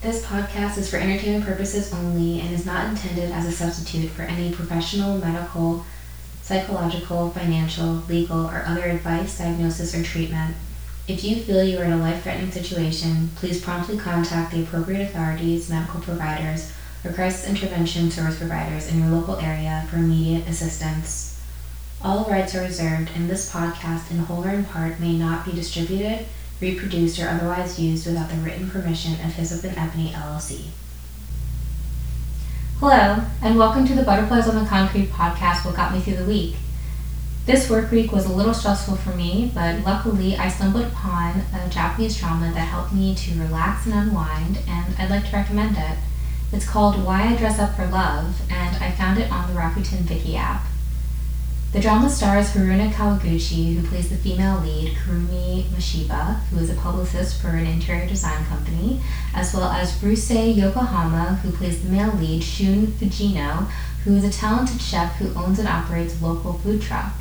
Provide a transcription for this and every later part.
This podcast is for entertainment purposes only and is not intended as a substitute for any professional, medical, psychological, financial, legal, or other advice, diagnosis, or treatment. If you feel you are in a life threatening situation, please promptly contact the appropriate authorities, medical providers, or crisis intervention service providers in your local area for immediate assistance. All rights are reserved, and this podcast, in whole or in part, may not be distributed, reproduced, or otherwise used without the written permission of Hyssop and Ebony LLC. Hello, and welcome to the Butterflies on the Concrete podcast, What Got Me Through the Week. This work week was a little stressful for me, but luckily I stumbled upon a Japanese drama that helped me to relax and unwind, and I'd like to recommend it. It's called Why I Dress Up for Love, and I found it on the Rakuten Viki app. The drama stars Haruna Kawaguchi, who plays the female lead, Kurumi Mashiba, who is a publicist for an interior design company, as well as Bruce Yokohama, who plays the male lead, Shun Fujino, who is a talented chef who owns and operates a local food truck.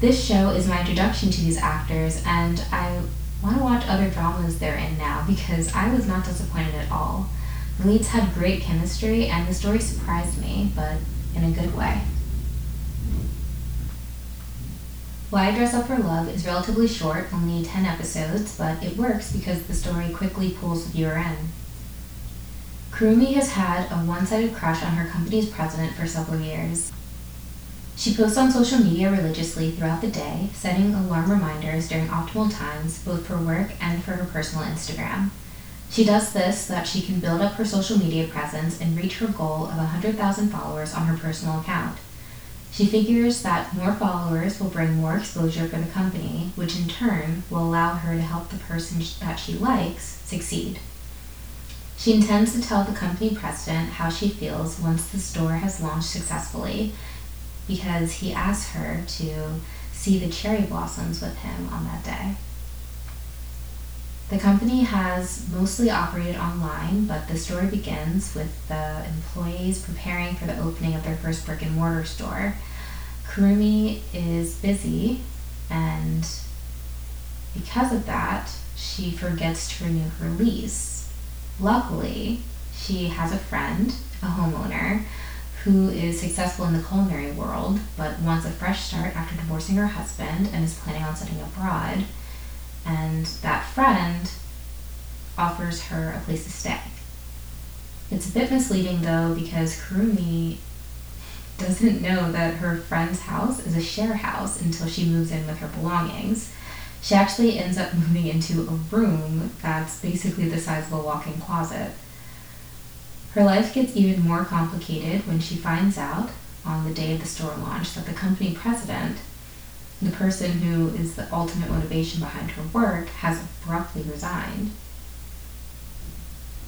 This show is my introduction to these actors, and I want to watch other dramas they're in now because I was not disappointed at all. The leads had great chemistry, and the story surprised me, but in a good way. Why I Dress Up for Love is relatively short, only 10 episodes, but it works because the story quickly pulls the viewer in. Kurumi has had a one sided crush on her company's president for several years. She posts on social media religiously throughout the day, setting alarm reminders during optimal times both for work and for her personal Instagram. She does this so that she can build up her social media presence and reach her goal of 100,000 followers on her personal account. She figures that more followers will bring more exposure for the company, which in turn will allow her to help the person that she likes succeed. She intends to tell the company president how she feels once the store has launched successfully because he asked her to see the cherry blossoms with him on that day. The company has mostly operated online, but the story begins with the employees preparing for the opening of their first brick and mortar store. Kurumi is busy, and because of that, she forgets to renew her lease. Luckily, she has a friend, a homeowner, who is successful in the culinary world but wants a fresh start after divorcing her husband and is planning on setting abroad. And that friend offers her a place to stay. It's a bit misleading though because Kurumi doesn't know that her friend's house is a share house until she moves in with her belongings. She actually ends up moving into a room that's basically the size of a walk in closet. Her life gets even more complicated when she finds out on the day of the store launch that the company president, the person who is the ultimate motivation behind her work, has abruptly resigned.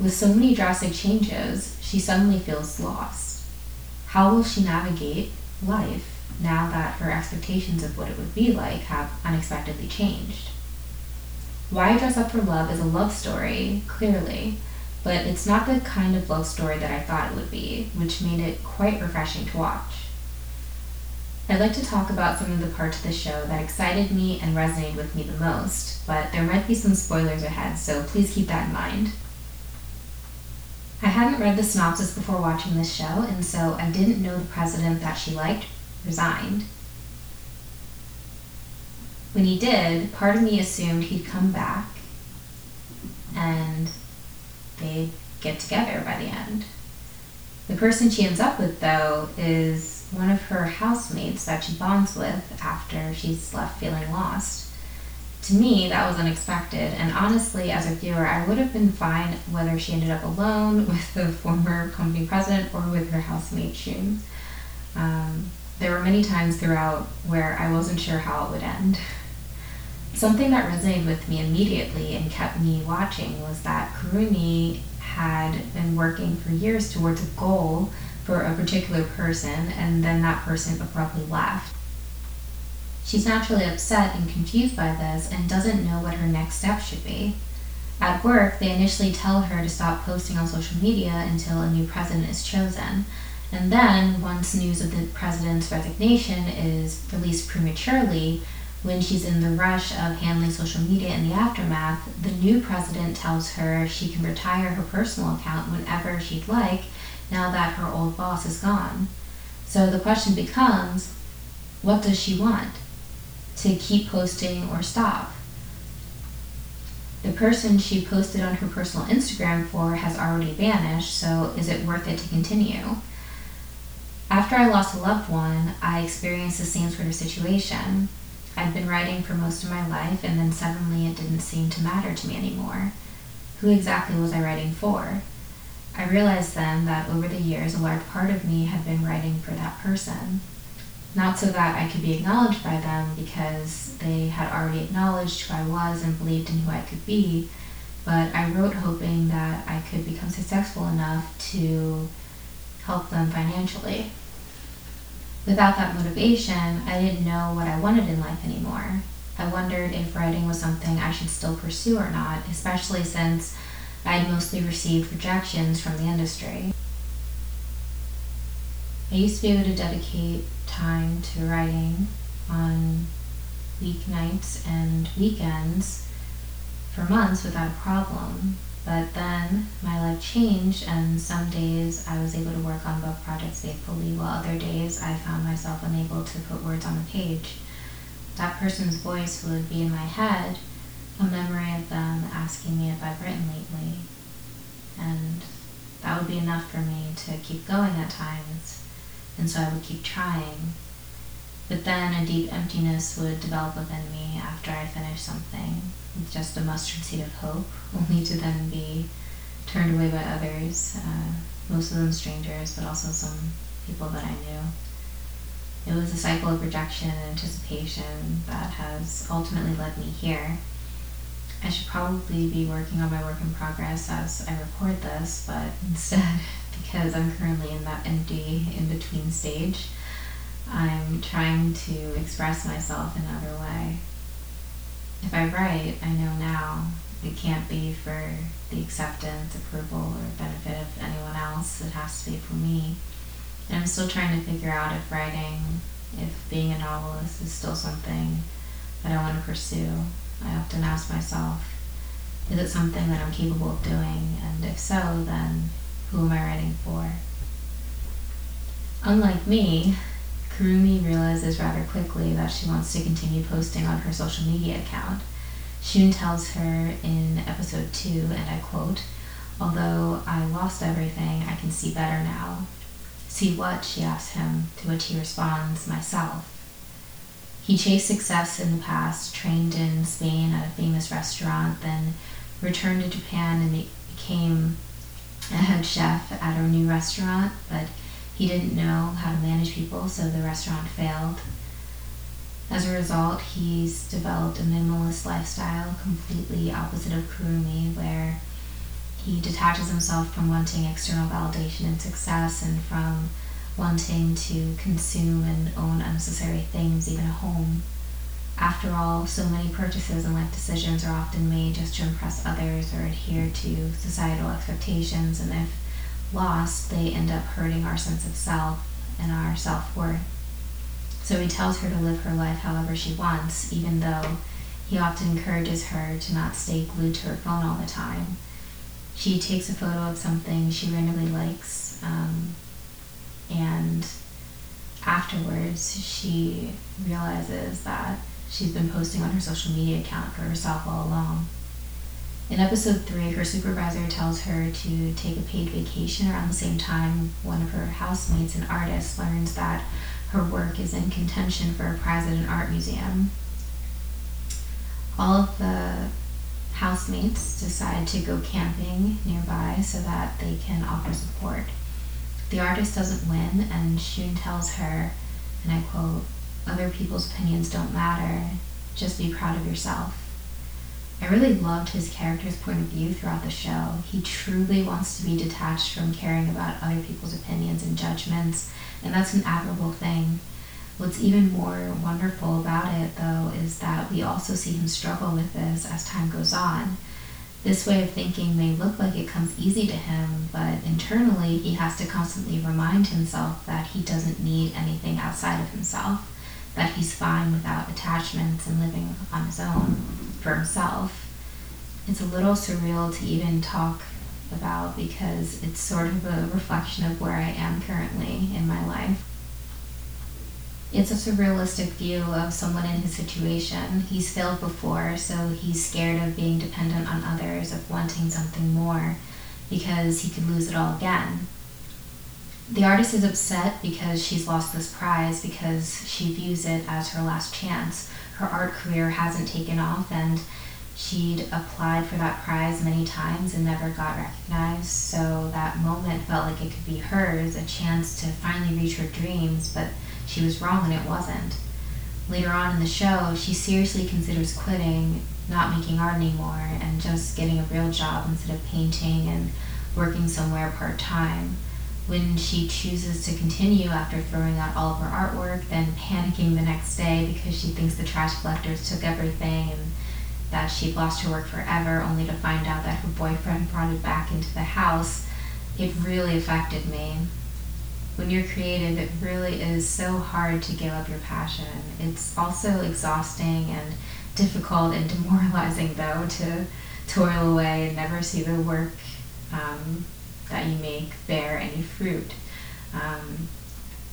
With so many drastic changes, she suddenly feels lost. How will she navigate life now that her expectations of what it would be like have unexpectedly changed? Why Dress Up for Love is a love story, clearly, but it's not the kind of love story that I thought it would be, which made it quite refreshing to watch. I'd like to talk about some of the parts of the show that excited me and resonated with me the most, but there might be some spoilers ahead, so please keep that in mind. I hadn't read the synopsis before watching this show, and so I didn't know the president that she liked resigned. When he did, part of me assumed he'd come back and they get together by the end. The person she ends up with, though, is one of her housemates that she bonds with after she's left feeling lost. To me, that was unexpected, and honestly, as a viewer, I would have been fine whether she ended up alone with the former company president or with her housemate Shun. Um, there were many times throughout where I wasn't sure how it would end. Something that resonated with me immediately and kept me watching was that Kurumi had been working for years towards a goal for a particular person, and then that person abruptly left. She's naturally upset and confused by this and doesn't know what her next step should be. At work, they initially tell her to stop posting on social media until a new president is chosen. And then, once news of the president's resignation is released prematurely, When she's in the rush of handling social media in the aftermath, the new president tells her she can retire her personal account whenever she'd like now that her old boss is gone. So the question becomes what does she want? To keep posting or stop? The person she posted on her personal Instagram for has already vanished, so is it worth it to continue? After I lost a loved one, I experienced the same sort of situation. I'd been writing for most of my life, and then suddenly it didn't seem to matter to me anymore. Who exactly was I writing for? I realized then that over the years, a large part of me had been writing for that person. Not so that I could be acknowledged by them because they had already acknowledged who I was and believed in who I could be, but I wrote hoping that I could become successful enough to help them financially. Without that motivation, I didn't know what I wanted in life anymore. I wondered if writing was something I should still pursue or not, especially since I had mostly received rejections from the industry. I used to be able to dedicate time to writing on weeknights and weekends for months without a problem. But then my life changed, and some days I was able to work on book projects faithfully, while other days I found myself unable to put words on the page. That person's voice would be in my head, a memory of them asking me if I've written lately. And that would be enough for me to keep going at times, and so I would keep trying. But then a deep emptiness would develop within me after I finished something, just a mustard seed of hope, only to then be turned away by others, uh, most of them strangers, but also some people that I knew. It was a cycle of rejection and anticipation that has ultimately led me here. I should probably be working on my work in progress as I record this, but instead, because I'm currently in that empty in between stage, I'm trying to express myself in another way. If I write, I know now it can't be for the acceptance, approval, or benefit of anyone else. It has to be for me. And I'm still trying to figure out if writing, if being a novelist is still something that I want to pursue. I often ask myself, is it something that I'm capable of doing? And if so, then who am I writing for? Unlike me, Kurumi realizes rather quickly that she wants to continue posting on her social media account. Shun tells her in episode 2, and I quote, Although I lost everything, I can see better now. See what? she asks him, to which he responds, Myself. He chased success in the past, trained in Spain at a famous restaurant, then returned to Japan and became a head chef at a new restaurant, but he didn't know how to manage people, so the restaurant failed. As a result, he's developed a minimalist lifestyle, completely opposite of Kurumi, where he detaches himself from wanting external validation and success and from wanting to consume and own unnecessary things, even a home. After all, so many purchases and life decisions are often made just to impress others or adhere to societal expectations, and if lost, they end up hurting our sense of self and our self worth. So he tells her to live her life however she wants, even though he often encourages her to not stay glued to her phone all the time. She takes a photo of something she randomly likes, um, and afterwards she realizes that she's been posting on her social media account for herself all along. In episode 3, her supervisor tells her to take a paid vacation around the same time one of her housemates, an artist, learns that her work is in contention for a prize at an art museum. All of the housemates decide to go camping nearby so that they can offer support. The artist doesn't win, and Shun tells her, and I quote, Other people's opinions don't matter, just be proud of yourself. I really loved his character's point of view throughout the show. He truly wants to be detached from caring about other people's opinions and judgments, and that's an admirable thing. What's even more wonderful about it, though, is that we also see him struggle with this as time goes on. This way of thinking may look like it comes easy to him, but internally he has to constantly remind himself that he doesn't need anything outside of himself, that he's fine without attachments and living on his own for himself. It's a little surreal to even talk about because it's sort of a reflection of where I am currently in my life. It's a surrealistic view of someone in his situation. He's failed before, so he's scared of being dependent on others, of wanting something more, because he could lose it all again. The artist is upset because she's lost this prize because she views it as her last chance. Her art career hasn't taken off, and she'd applied for that prize many times and never got recognized. So that moment felt like it could be hers, a chance to finally reach her dreams, but she was wrong and it wasn't. Later on in the show, she seriously considers quitting, not making art anymore, and just getting a real job instead of painting and working somewhere part time. When she chooses to continue after throwing out all of her artwork, then panicking the next day because she thinks the trash collectors took everything and that she'd lost her work forever, only to find out that her boyfriend brought it back into the house, it really affected me when you're creative, it really is so hard to give up your passion. It's also exhausting and difficult and demoralizing, though, to toil away and never see the work um, that you make bear any fruit. Um,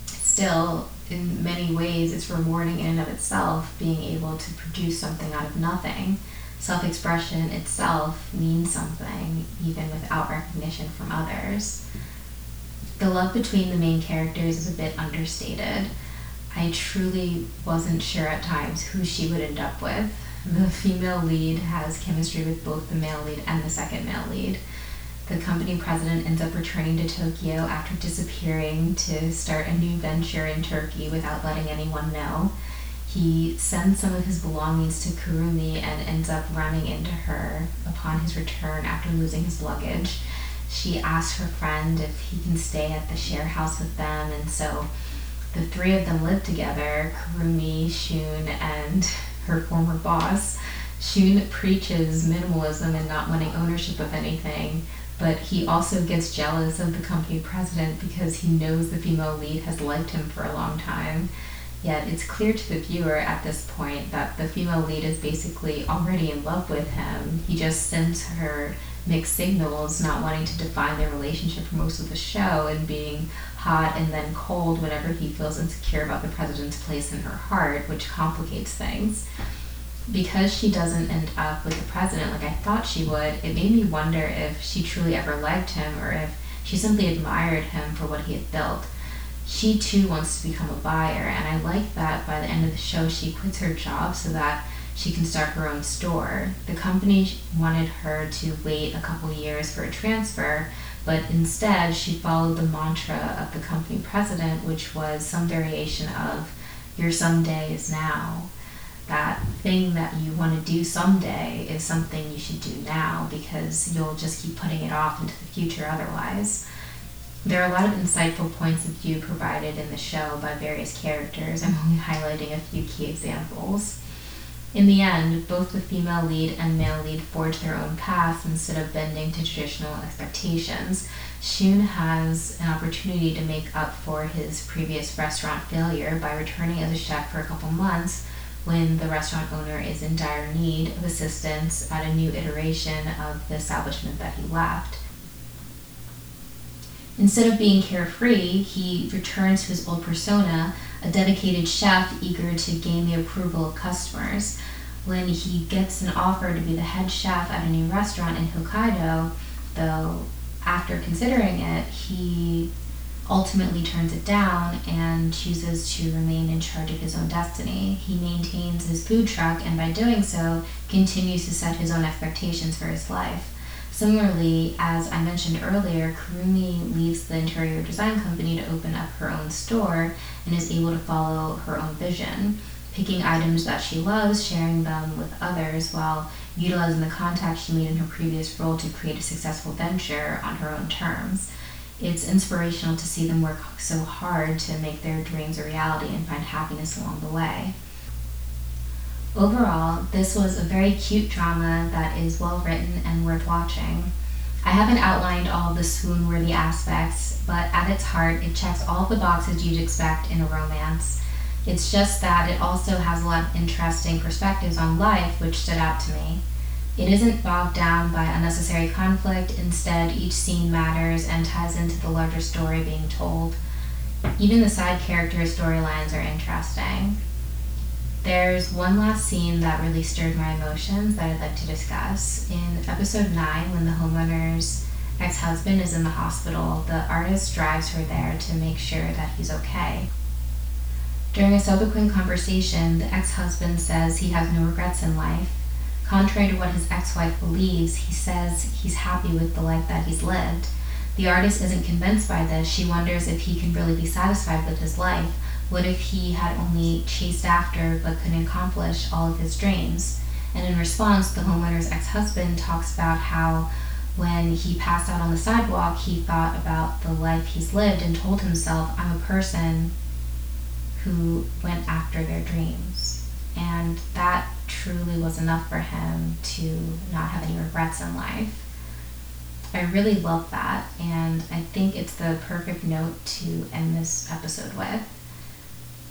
still, in many ways, it's rewarding in and of itself being able to produce something out of nothing. Self expression itself means something, even without recognition from others the love between the main characters is a bit understated. I truly wasn't sure at times who she would end up with. The female lead has chemistry with both the male lead and the second male lead. The company president ends up returning to Tokyo after disappearing to start a new venture in Turkey without letting anyone know. He sends some of his belongings to Kurumi and ends up running into her upon his return after losing his luggage she asks her friend if he can stay at the share house with them, and so the three of them live together Kurumi, Shun, and her former boss. Shun preaches minimalism and not wanting ownership of anything, but he also gets jealous of the company president because he knows the female lead has liked him for a long time. Yet it's clear to the viewer at this point that the female lead is basically already in love with him. He just sends her mixed signals, not wanting to define their relationship for most of the show, and being hot and then cold whenever he feels insecure about the president's place in her heart, which complicates things. Because she doesn't end up with the president like I thought she would, it made me wonder if she truly ever liked him or if she simply admired him for what he had built. She too wants to become a buyer, and I like that by the end of the show she quits her job so that she can start her own store. The company wanted her to wait a couple years for a transfer, but instead she followed the mantra of the company president, which was some variation of your someday is now. That thing that you want to do someday is something you should do now because you'll just keep putting it off into the future otherwise. There are a lot of insightful points of view provided in the show by various characters. I'm only highlighting a few key examples. In the end, both the female lead and male lead forge their own paths instead of bending to traditional expectations. Shun has an opportunity to make up for his previous restaurant failure by returning as a chef for a couple months when the restaurant owner is in dire need of assistance at a new iteration of the establishment that he left. Instead of being carefree, he returns to his old persona, a dedicated chef eager to gain the approval of customers. When he gets an offer to be the head chef at a new restaurant in Hokkaido, though, after considering it, he ultimately turns it down and chooses to remain in charge of his own destiny. He maintains his food truck and by doing so continues to set his own expectations for his life. Similarly, as I mentioned earlier, Kurumi leaves the interior design company to open up her own store and is able to follow her own vision, picking items that she loves, sharing them with others, while utilizing the contacts she made in her previous role to create a successful venture on her own terms. It's inspirational to see them work so hard to make their dreams a reality and find happiness along the way. Overall, this was a very cute drama that is well written and worth watching. I haven't outlined all the swoon worthy aspects, but at its heart, it checks all the boxes you'd expect in a romance. It's just that it also has a lot of interesting perspectives on life, which stood out to me. It isn't bogged down by unnecessary conflict, instead, each scene matters and ties into the larger story being told. Even the side characters' storylines are interesting. There's one last scene that really stirred my emotions that I'd like to discuss. In episode 9, when the homeowner's ex husband is in the hospital, the artist drives her there to make sure that he's okay. During a subsequent conversation, the ex husband says he has no regrets in life. Contrary to what his ex wife believes, he says he's happy with the life that he's lived. The artist isn't convinced by this. She wonders if he can really be satisfied with his life. What if he had only chased after but couldn't accomplish all of his dreams? And in response, the homeowner's ex husband talks about how when he passed out on the sidewalk, he thought about the life he's lived and told himself, I'm a person who went after their dreams. And that truly was enough for him to not have any regrets in life. I really love that, and I think it's the perfect note to end this episode with.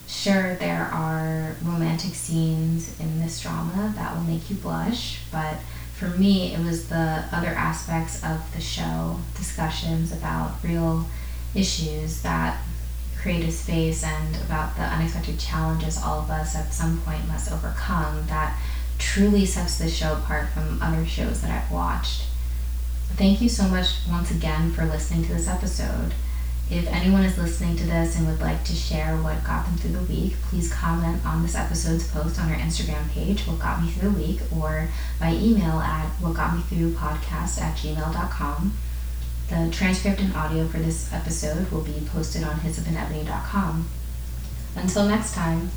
Sure, there are romantic scenes in this drama that will make you blush, but for me, it was the other aspects of the show, discussions about real issues that create a space and about the unexpected challenges all of us at some point must overcome that truly sets the show apart from other shows that I've watched. Thank you so much once again for listening to this episode. If anyone is listening to this and would like to share what got them through the week, please comment on this episode's post on our Instagram page, What Got Me Through the Week, or by email at whatgotmethroughpodcast at gmail.com. The transcript and audio for this episode will be posted on hyssopandebony.com. Until next time.